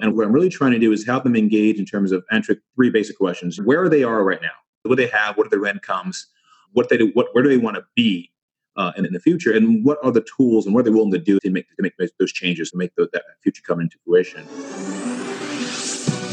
And what I'm really trying to do is help them engage in terms of answering three basic questions. Where they are right now, what they have, what are their incomes, what they do, what, where do they want to be uh, in, in, the future, and what are the tools and what are they willing to do to make, to make those changes and make the, that future come into fruition.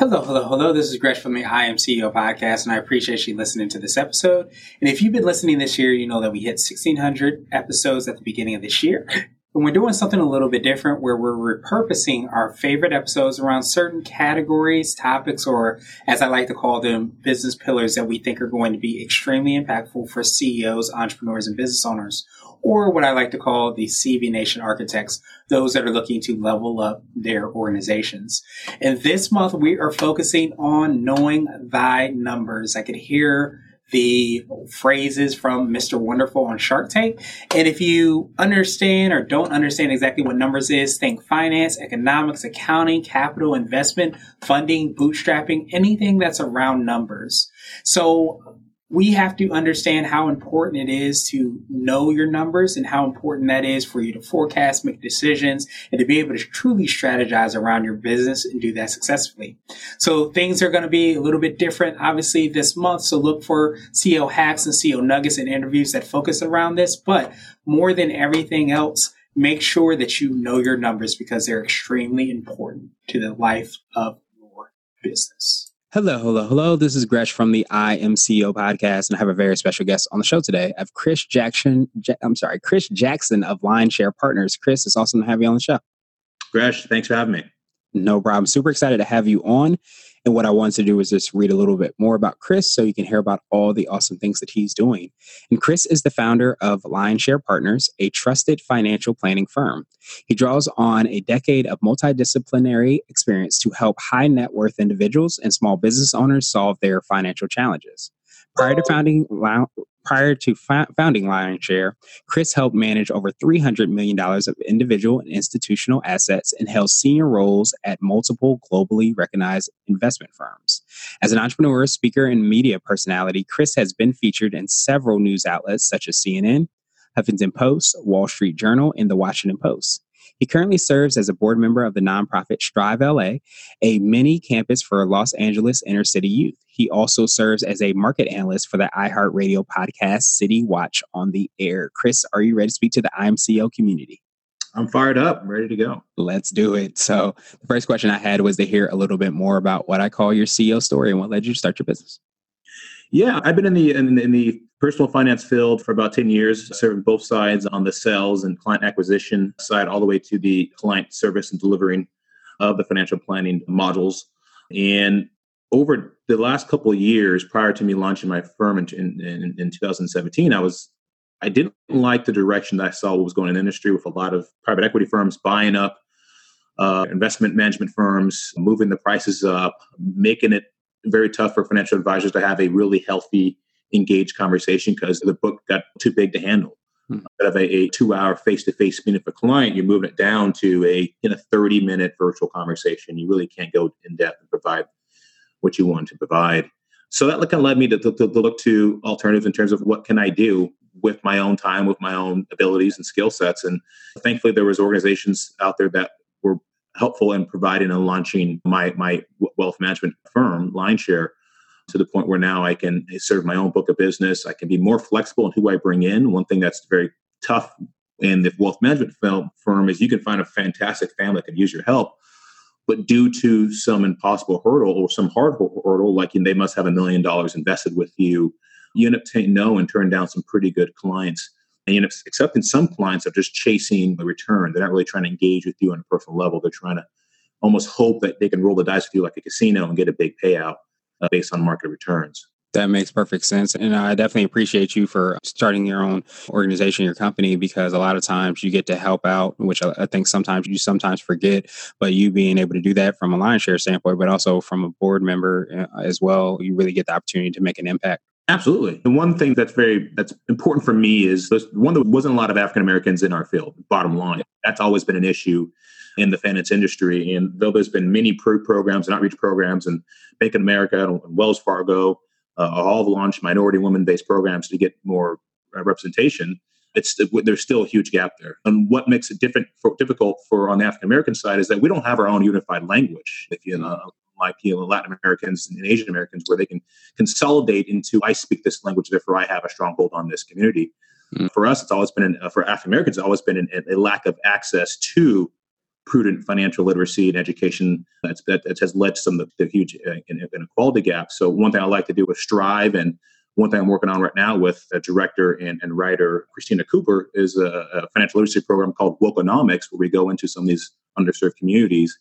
Hello, hello, hello. This is Gresh from the I Am CEO podcast, and I appreciate you listening to this episode. And if you've been listening this year, you know that we hit 1600 episodes at the beginning of this year. And we're doing something a little bit different where we're repurposing our favorite episodes around certain categories, topics, or as I like to call them, business pillars that we think are going to be extremely impactful for CEOs, entrepreneurs, and business owners or what I like to call the CBNation architects, those that are looking to level up their organizations. And this month we are focusing on knowing thy numbers. I could hear the phrases from Mr. Wonderful on Shark Tank. And if you understand or don't understand exactly what numbers is, think finance, economics, accounting, capital, investment, funding, bootstrapping, anything that's around numbers. So we have to understand how important it is to know your numbers and how important that is for you to forecast, make decisions, and to be able to truly strategize around your business and do that successfully. So things are going to be a little bit different, obviously, this month. So look for CEO hacks and CEO nuggets and interviews that focus around this. But more than everything else, make sure that you know your numbers because they're extremely important to the life of your business. Hello, hello, hello. This is Gresh from the I Am CEO podcast, and I have a very special guest on the show today. I have Chris Jackson. I'm sorry, Chris Jackson of Lionshare Partners. Chris, it's awesome to have you on the show. Gresh, thanks for having me. No problem. Super excited to have you on. And what I wanted to do was just read a little bit more about Chris so you can hear about all the awesome things that he's doing. And Chris is the founder of Lionshare Partners, a trusted financial planning firm. He draws on a decade of multidisciplinary experience to help high net worth individuals and small business owners solve their financial challenges. Prior to founding prior to founding Lionshare, Chris helped manage over $300 million of individual and institutional assets and held senior roles at multiple globally recognized investment firms. As an entrepreneur, speaker, and media personality, Chris has been featured in several news outlets such as CNN, Huffington Post, Wall Street Journal, and The Washington Post. He currently serves as a board member of the nonprofit Strive LA, a mini campus for Los Angeles inner city youth. He also serves as a market analyst for the iHeartRadio podcast City Watch on the Air. Chris, are you ready to speak to the I Am CEO community? I'm fired up, I'm ready to go. Let's do it. So, the first question I had was to hear a little bit more about what I call your CEO story and what led you to start your business. Yeah, I've been in the in, in the personal finance field for about 10 years, serving both sides on the sales and client acquisition side, all the way to the client service and delivering of the financial planning modules. And over the last couple of years, prior to me launching my firm in, in, in 2017, I was I didn't like the direction that I saw what was going in the industry with a lot of private equity firms buying up uh, investment management firms, moving the prices up, making it very tough for financial advisors to have a really healthy engaged conversation because the book got too big to handle. Hmm. Instead of a, a two-hour face-to-face meeting with a client, you're moving it down to a in a 30-minute virtual conversation. You really can't go in depth and provide what you want to provide. So that kind of led me to, to, to look to alternatives in terms of what can I do with my own time, with my own abilities and skill sets. And thankfully, there was organizations out there that helpful in providing and launching my my wealth management firm, Lionshare, to the point where now I can serve my own book of business. I can be more flexible in who I bring in. One thing that's very tough in the wealth management firm is you can find a fantastic family that can use your help, but due to some impossible hurdle or some hard hurdle, like they must have a million dollars invested with you, you end up saying no and turn down some pretty good clients. And up accepting some clients are just chasing the return. They're not really trying to engage with you on a personal level. They're trying to almost hope that they can roll the dice with you like a casino and get a big payout uh, based on market returns. That makes perfect sense. And I definitely appreciate you for starting your own organization, your company, because a lot of times you get to help out, which I think sometimes you sometimes forget, but you being able to do that from a Lionshare standpoint, but also from a board member uh, as well, you really get the opportunity to make an impact. Absolutely. The one thing that's very that's important for me is one that wasn't a lot of African Americans in our field. Bottom line, that's always been an issue in the finance industry. And though there's been many pro programs and outreach programs, and Bank of America and Wells Fargo uh, all have launched minority women-based programs to get more uh, representation. It's there's still a huge gap there. And what makes it different for, difficult for on the African American side is that we don't have our own unified language. If you know, like you know, Latin Americans and Asian Americans, where they can consolidate into I speak this language, therefore I have a stronghold on this community. Mm. For us, it's always been an, uh, for African Americans, it's always been an, a lack of access to prudent financial literacy and education that's, that, that has led to some of the, the huge uh, inequality gaps. So one thing I like to do is strive, and one thing I'm working on right now with a director and, and writer Christina Cooper is a, a financial literacy program called Wokenomics, where we go into some of these underserved communities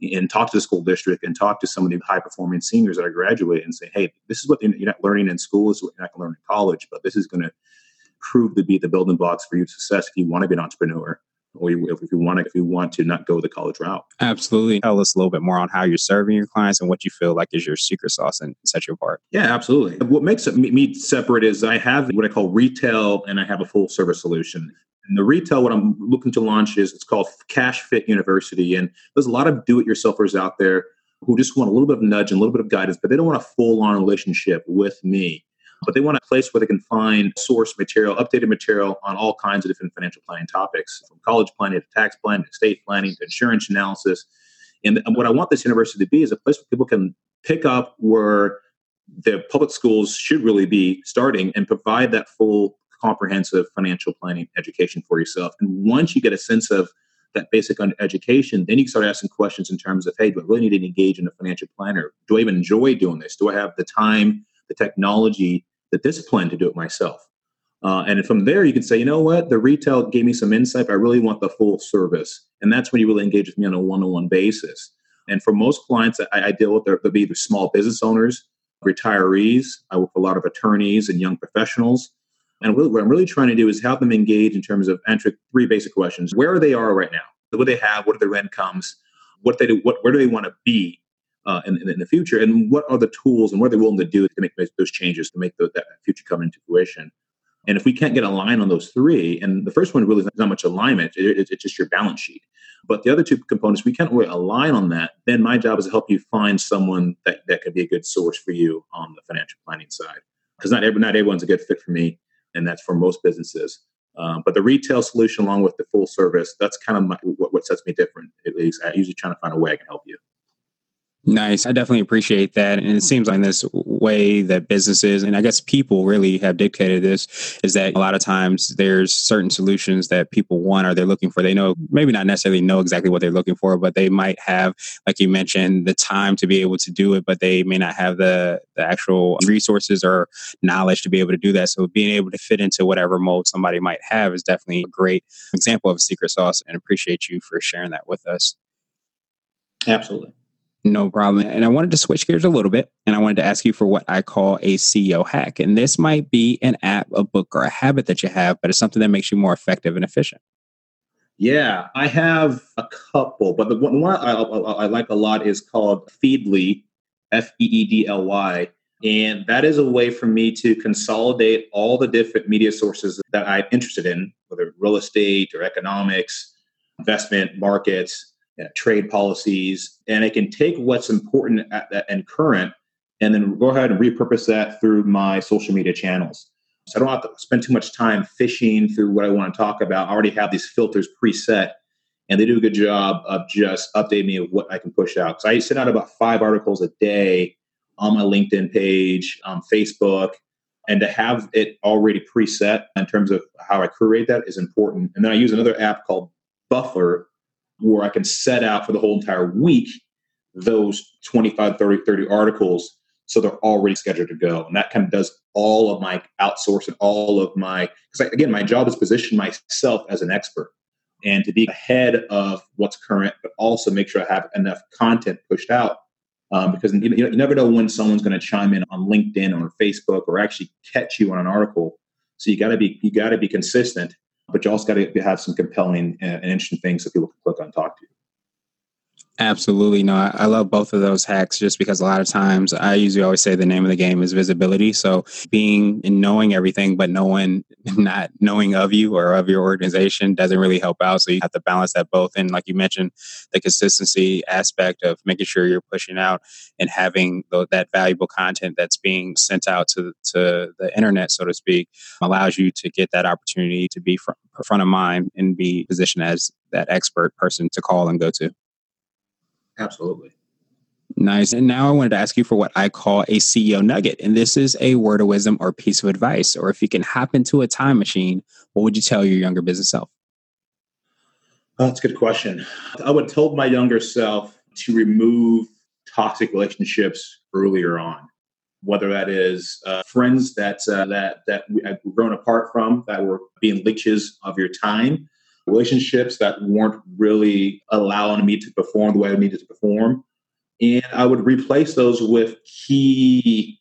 and talk to the school district and talk to some of the high performing seniors that are graduating and say, hey, this is what you're not learning in school, this is what you're not going to learn in college, but this is going to prove to be the building blocks for your success if you want to be an entrepreneur or if you want to, if you want to not go the college route. Absolutely. Tell us a little bit more on how you're serving your clients and what you feel like is your secret sauce and set you apart. Yeah, absolutely. What makes me separate is I have what I call retail and I have a full service solution. And the retail, what I'm looking to launch is it's called Cash Fit University. And there's a lot of do-it-yourselfers out there who just want a little bit of nudge and a little bit of guidance, but they don't want a full-on relationship with me. But they want a place where they can find source material, updated material on all kinds of different financial planning topics, from college planning to tax planning to estate planning to insurance analysis. And what I want this university to be is a place where people can pick up where the public schools should really be starting and provide that full comprehensive financial planning education for yourself. And once you get a sense of that basic education, then you can start asking questions in terms of, hey, do I really need to engage in a financial planner? Do I even enjoy doing this? Do I have the time, the technology, the discipline to do it myself? Uh, and from there, you can say, you know what, the retail gave me some insight, I really want the full service. And that's when you really engage with me on a one on one basis. And for most clients I, I deal with, they'll be either small business owners, retirees. I work with a lot of attorneys and young professionals. And what I'm really trying to do is help them engage in terms of answering three basic questions: where they are right now, what they have, what are their incomes, what they do, what where do they want to be uh, in, in, the future, and what are the tools and what are they willing to do to make those changes to make the, that future come into fruition. And if we can't get a line on those three, and the first one really is not much alignment, it, it, it's just your balance sheet. But the other two components, we can't really align on that. Then my job is to help you find someone that, that could be a good source for you on the financial planning side. Because not every, not everyone's a good fit for me and that's for most businesses. Um, but the retail solution, along with the full service, that's kind of my, what, what sets me different. At least, I usually trying to find a way I can help you. Nice. I definitely appreciate that. And it seems like this way that businesses and I guess people really have dictated this is that a lot of times there's certain solutions that people want or they're looking for. They know, maybe not necessarily know exactly what they're looking for, but they might have, like you mentioned, the time to be able to do it, but they may not have the, the actual resources or knowledge to be able to do that. So being able to fit into whatever mold somebody might have is definitely a great example of a secret sauce and appreciate you for sharing that with us. Absolutely. No problem. And I wanted to switch gears a little bit and I wanted to ask you for what I call a CEO hack. And this might be an app, a book, or a habit that you have, but it's something that makes you more effective and efficient. Yeah, I have a couple, but the one, I, I, I like a lot is called Feedly, F E E D L Y. And that is a way for me to consolidate all the different media sources that I'm interested in, whether real estate or economics, investment, markets, trade policies, and it can take what's important at, and current and then go ahead and repurpose that through my social media channels. So I don't have to spend too much time fishing through what I want to talk about. I already have these filters preset, and they do a good job of just updating me of what I can push out. So I send out about five articles a day on my LinkedIn page, on Facebook, and to have it already preset in terms of how I create that is important. And then I use another app called Buffer, where I can set out for the whole entire week those 25, 30, 30 articles so they're already scheduled to go. And that kind of does all of my outsourcing, all of my, because again, my job is position myself as an expert and to be ahead of what's current, but also make sure I have enough content pushed out um, because you, you never know when someone's going to chime in on LinkedIn or Facebook or actually catch you on an article. So you got to be you got to be consistent, but you also got to have some compelling and interesting things that people can click on and talk to you. Absolutely. No, I, I, love both of those hacks just because a lot of times I usually always say the name of the game is visibility. So being and knowing everything, but no one not knowing of you or of your organization doesn't really help out. So you have to balance that both. And like you mentioned, the consistency aspect of making sure you're pushing out and having the, that valuable content that's being sent out to, to the internet, so to speak, allows you to get that opportunity to be front, front of mind and be positioned as that expert person to call and go to. Absolutely. Nice. And now I wanted to ask you for what I call a CEO nugget. And this is a word of wisdom or piece of advice. Or if you can hop into a time machine, what would you tell your younger business self? Oh, that's a good question. I would tell my younger self to remove toxic relationships earlier on, whether that is uh, friends that uh, that that we have grown apart from that were being leeches of your time, relationships that weren't really allowing me to perform the way I needed to perform. And I would replace those with key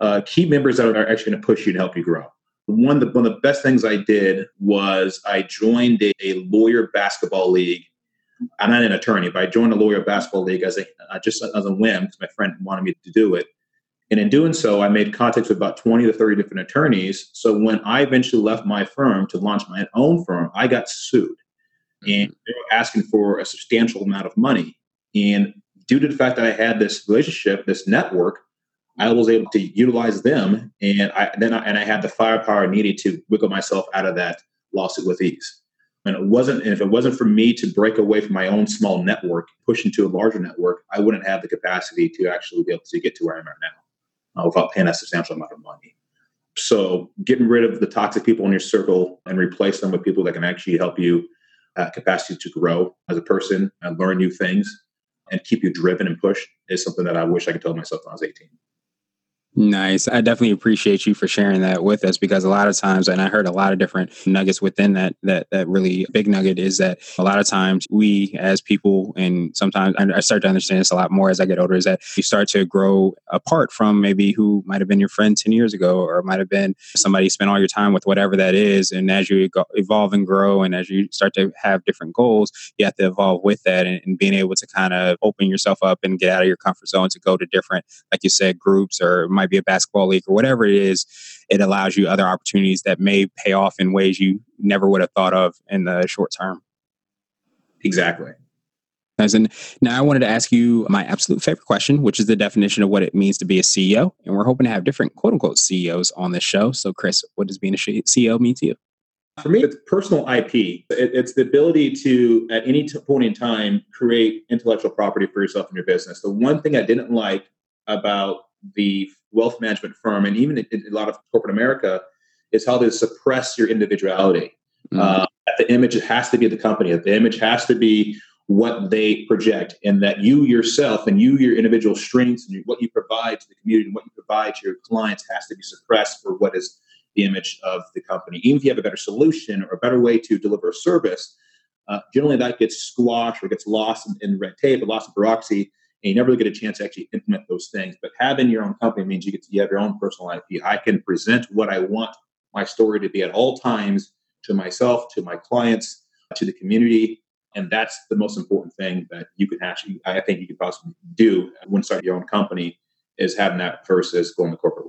uh, key members that are actually going to push you and help you grow. One of, the, one of the best things I did was I joined a, a lawyer basketball league. I'm not an attorney, but I joined a lawyer basketball league as a uh, just as a whim because my friend wanted me to do it. And in doing so, I made contacts with about 20 to 30 different attorneys. So when I eventually left my firm to launch my own firm, I got sued. Mm-hmm. And they were asking for a substantial amount of money. And due to the fact that I had this relationship, this network, I was able to utilize them. And I then I, and I had the firepower needed to wiggle myself out of that lawsuit with ease. And it wasn't, and if it wasn't for me to break away from my own small network, push into a larger network, I wouldn't have the capacity to actually be able to get to where I'm at now uh, without paying a substantial amount of money. So getting rid of the toxic people in your circle and replace them with people that can actually help you uh, capacity to grow as a person and learn new things and keep you driven and pushed is something that I wish I could tell myself when I was 18. Nice. I definitely appreciate you for sharing that with us because a lot of times, and I heard a lot of different nuggets within that, that, that really big nugget is that a lot of times we as people, and sometimes I start to understand this a lot more as I get older, is that you start to grow apart from maybe who might have been your friend 10 years ago, or might have been somebody you spent all your time with, whatever that is. And as you evolve and grow, and as you start to have different goals, you have to evolve with that and, and being able to kind of open yourself up and get out of your comfort zone to go to different, like you said, groups or might might be a basketball league or whatever it is, it allows you other opportunities that may pay off in ways you never would have thought of in the short term. Exactly. And now I wanted to ask you my absolute favorite question, which is the definition of what it means to be a CEO. And we're hoping to have different quote unquote CEOs on this show. So, Chris, what does being a CEO mean to you? For me, it's personal IP. It's the ability to, at any point in time, create intellectual property for yourself and your business. The one thing I didn't like about the wealth management firm and even in, a lot of corporate America is how they suppress your individuality. Mm-hmm. Uh, the image has to be the company. The image has to be what they project, and that you yourself and you, your individual strengths and what you provide to the community and what you provide to your clients has to be suppressed for what is the image of the company. Even if you have a better solution or a better way to deliver a service, uh, generally that gets squashed or gets lost in, in red tape or lost in bureaucracy you never really get a chance to actually implement those things. But having your own company means you get to you have your own personal IP. I can present what I want my story to be at all times to myself, to my clients, to the community. And that's the most important thing that you can actually, I think you could possibly do when starting your own company is having that versus going the corporate.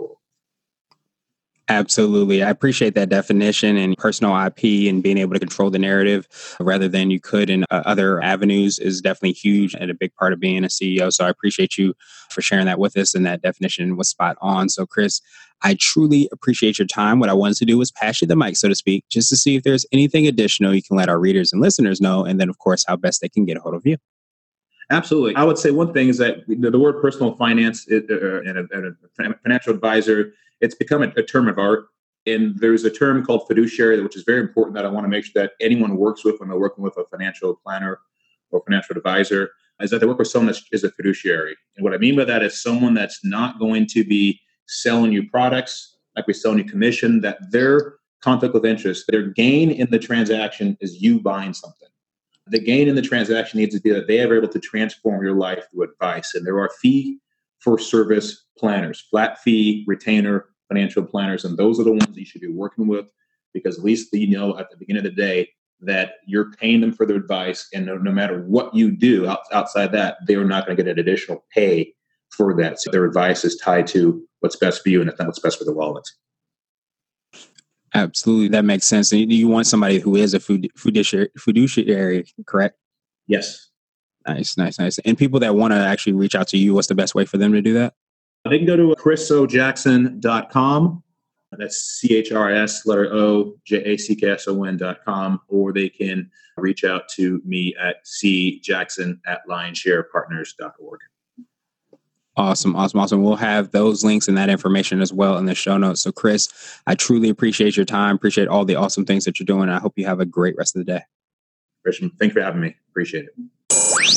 Absolutely. I appreciate that definition and personal IP and being able to control the narrative rather than you could in uh, other avenues is definitely huge and a big part of being a CEO. So I appreciate you for sharing that with us and that definition was spot on. So, Chris, I truly appreciate your time. What I wanted to do was pass you the mic, so to speak, just to see if there's anything additional you can let our readers and listeners know. And then, of course, how best they can get a hold of you. Absolutely. I would say one thing is that the, word personal finance uh, and, and a financial advisor it's become a, a term of art. And there's a term called fiduciary, which is very important that I want to make sure that anyone works with when they're working with a financial planner or financial advisor is that they work with someone that is a fiduciary. And what I mean by that is someone that's not going to be selling you products like we sell you commission, that their conflict of interest, their gain in the transaction is you buying something. the gain in the transaction needs to be that they are able to transform your life through advice. And there are fee for service planners, flat fee, retainer, financial planners. And those are the ones that you should be working with because at least you know at the beginning of the day that you're paying them for their advice. And no, no matter what you do out, outside that, they are not going to get an additional pay for that. So their advice is tied to what's best for you and it's not what's best for the wallet. Absolutely, that makes sense. And you want somebody who is a food, fiduciary, fiduciary, correct? Yes. Nice, nice, nice. And people that want to actually reach out to you, what's the best way for them to do that? They can go to chrisojackson.com. That's C H R S letter O J A C K S O N dot com, or they can reach out to me at C Jackson at lionsharepartners.org. Awesome, awesome, awesome. We'll have those links and that information as well in the show notes. So, Chris, I truly appreciate your time. Appreciate all the awesome things that you're doing. I hope you have a great rest of the day. Christian, thank you for having me. Appreciate it.